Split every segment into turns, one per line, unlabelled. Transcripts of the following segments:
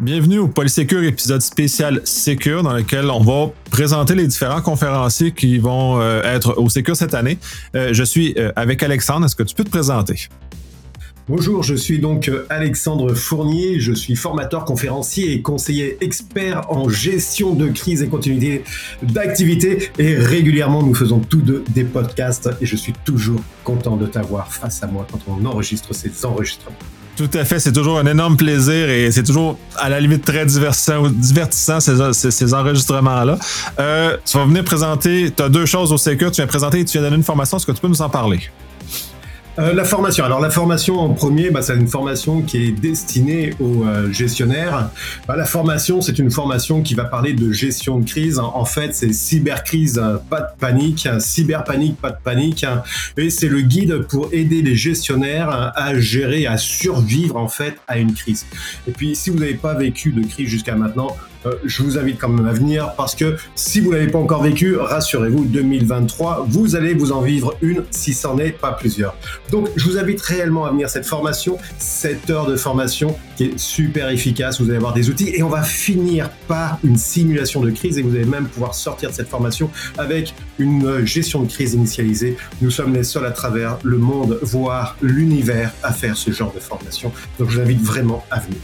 Bienvenue au Polysecure épisode spécial Secure dans lequel on va présenter les différents conférenciers qui vont euh, être au Secure cette année. Euh, je suis euh, avec Alexandre. Est-ce que tu peux te présenter?
Bonjour, je suis donc Alexandre Fournier, je suis formateur, conférencier et conseiller expert en gestion de crise et continuité d'activité et régulièrement nous faisons tous deux des podcasts et je suis toujours content de t'avoir face à moi quand on enregistre ces enregistrements.
Tout à fait, c'est toujours un énorme plaisir et c'est toujours à la limite très divertissant, ces, enregistrements-là. Euh, tu vas venir présenter, tu as deux choses au Secure, tu viens présenter et tu viens donner une formation, est-ce que tu peux nous en parler?
Euh, la formation. Alors la formation en premier, bah, c'est une formation qui est destinée aux euh, gestionnaires. Bah, la formation, c'est une formation qui va parler de gestion de crise. En fait, c'est cybercrise, pas de panique, cyberpanique, pas de panique. Et c'est le guide pour aider les gestionnaires à gérer, à survivre en fait à une crise. Et puis, si vous n'avez pas vécu de crise jusqu'à maintenant, je vous invite quand même à venir parce que si vous l'avez pas encore vécu, rassurez-vous, 2023, vous allez vous en vivre une si c'en est pas plusieurs. Donc, je vous invite réellement à venir cette formation, cette heure de formation qui est super efficace. Vous allez avoir des outils et on va finir par une simulation de crise et vous allez même pouvoir sortir de cette formation avec une gestion de crise initialisée. Nous sommes les seuls à travers le monde, voire l'univers, à faire ce genre de formation. Donc, je vous invite vraiment à venir.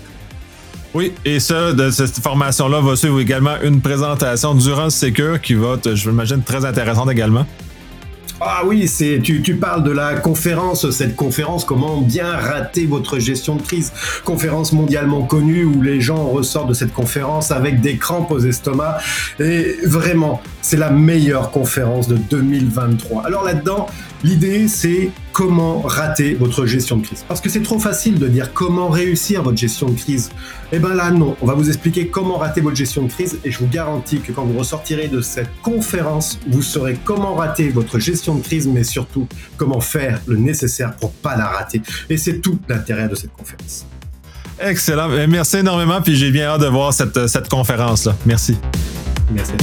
Oui, et ça, de cette formation-là va suivre également une présentation durant Secure qui va être, je m'imagine, très intéressante également.
Ah oui, c'est tu, tu, parles de la conférence, cette conférence, comment bien rater votre gestion de crise. Conférence mondialement connue où les gens ressortent de cette conférence avec des crampes aux estomacs. Et vraiment, c'est la meilleure conférence de 2023. Alors là-dedans, l'idée c'est comment rater votre gestion de crise. Parce que c'est trop facile de dire comment réussir votre gestion de crise. Eh bien là, non. On va vous expliquer comment rater votre gestion de crise et je vous garantis que quand vous ressortirez de cette conférence, vous saurez comment rater votre gestion de crise, mais surtout comment faire le nécessaire pour pas la rater. Et c'est tout l'intérêt de cette conférence.
Excellent. Merci énormément. Puis j'ai bien hâte de voir cette, cette conférence-là. Merci.
Merci.